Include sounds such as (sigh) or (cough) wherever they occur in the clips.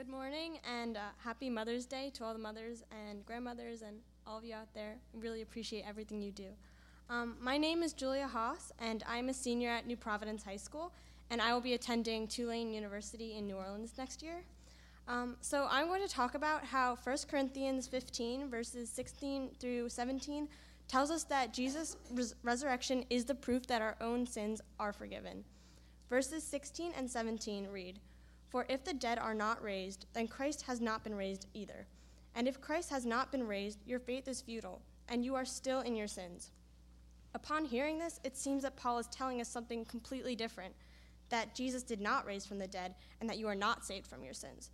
Good morning and uh, happy Mother's Day to all the mothers and grandmothers and all of you out there. Really appreciate everything you do. Um, my name is Julia Haas, and I'm a senior at New Providence High School, and I will be attending Tulane University in New Orleans next year. Um, so I'm going to talk about how 1 Corinthians 15, verses 16 through 17, tells us that Jesus' res- resurrection is the proof that our own sins are forgiven. Verses 16 and 17 read, For if the dead are not raised, then Christ has not been raised either. And if Christ has not been raised, your faith is futile, and you are still in your sins. Upon hearing this, it seems that Paul is telling us something completely different that Jesus did not raise from the dead, and that you are not saved from your sins.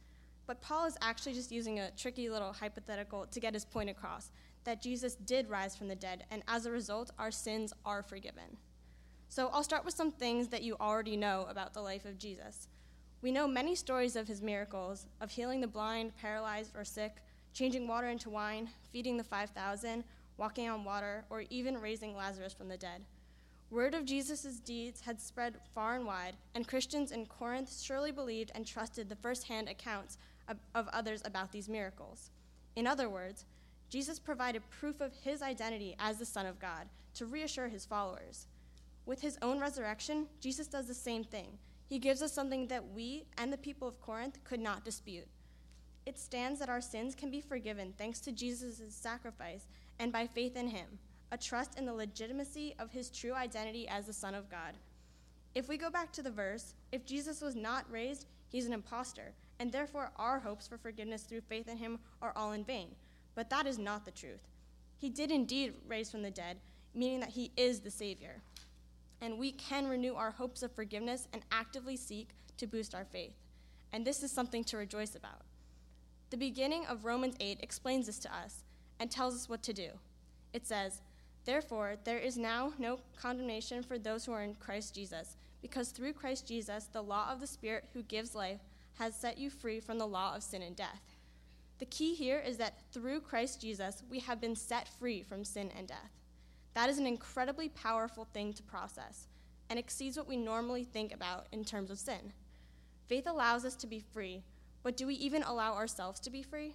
But Paul is actually just using a tricky little hypothetical to get his point across that Jesus did rise from the dead, and as a result, our sins are forgiven. So I'll start with some things that you already know about the life of Jesus. We know many stories of his miracles, of healing the blind, paralyzed, or sick, changing water into wine, feeding the 5,000, walking on water, or even raising Lazarus from the dead. Word of Jesus' deeds had spread far and wide, and Christians in Corinth surely believed and trusted the first hand accounts of others about these miracles. In other words, Jesus provided proof of his identity as the Son of God to reassure his followers. With his own resurrection, Jesus does the same thing. He gives us something that we and the people of Corinth could not dispute. It stands that our sins can be forgiven thanks to Jesus' sacrifice and by faith in him, a trust in the legitimacy of his true identity as the Son of God. If we go back to the verse, if Jesus was not raised, he's an impostor and therefore our hopes for forgiveness through faith in him are all in vain. But that is not the truth. He did indeed raise from the dead, meaning that he is the Savior. And we can renew our hopes of forgiveness and actively seek to boost our faith. And this is something to rejoice about. The beginning of Romans 8 explains this to us and tells us what to do. It says, Therefore, there is now no condemnation for those who are in Christ Jesus, because through Christ Jesus, the law of the Spirit who gives life has set you free from the law of sin and death. The key here is that through Christ Jesus, we have been set free from sin and death. That is an incredibly powerful thing to process and exceeds what we normally think about in terms of sin. Faith allows us to be free, but do we even allow ourselves to be free?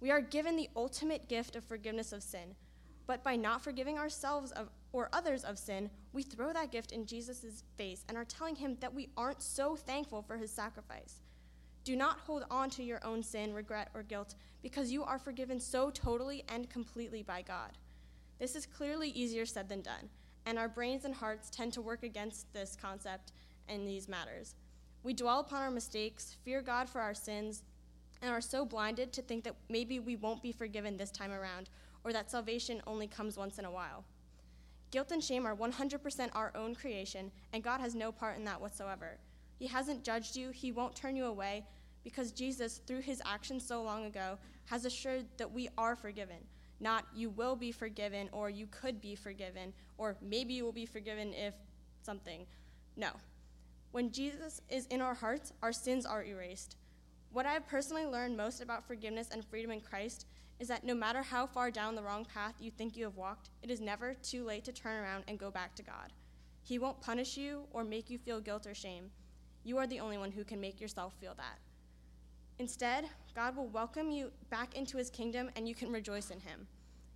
We are given the ultimate gift of forgiveness of sin, but by not forgiving ourselves of, or others of sin, we throw that gift in Jesus' face and are telling him that we aren't so thankful for his sacrifice. Do not hold on to your own sin, regret, or guilt, because you are forgiven so totally and completely by God. This is clearly easier said than done, and our brains and hearts tend to work against this concept in these matters. We dwell upon our mistakes, fear God for our sins, and are so blinded to think that maybe we won't be forgiven this time around, or that salvation only comes once in a while. Guilt and shame are 100% our own creation, and God has no part in that whatsoever. He hasn't judged you, He won't turn you away, because Jesus, through His actions so long ago, has assured that we are forgiven. Not you will be forgiven, or you could be forgiven, or maybe you will be forgiven if something. No. When Jesus is in our hearts, our sins are erased. What I have personally learned most about forgiveness and freedom in Christ is that no matter how far down the wrong path you think you have walked, it is never too late to turn around and go back to God. He won't punish you or make you feel guilt or shame. You are the only one who can make yourself feel that. Instead, God will welcome you back into his kingdom and you can rejoice in him.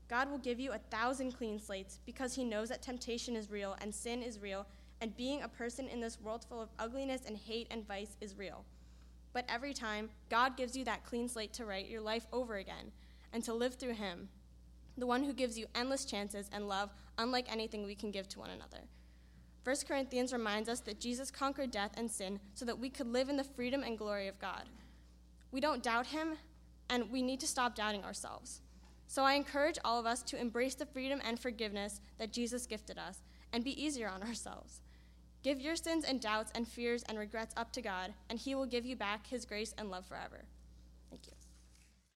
God will give you a thousand clean slates because he knows that temptation is real and sin is real, and being a person in this world full of ugliness and hate and vice is real. But every time, God gives you that clean slate to write your life over again and to live through him, the one who gives you endless chances and love unlike anything we can give to one another. 1 Corinthians reminds us that Jesus conquered death and sin so that we could live in the freedom and glory of God. We don't doubt him, and we need to stop doubting ourselves. So I encourage all of us to embrace the freedom and forgiveness that Jesus gifted us and be easier on (laughs) ourselves. Give your sins and doubts and fears and regrets up to God, and He will give you back His grace and love forever.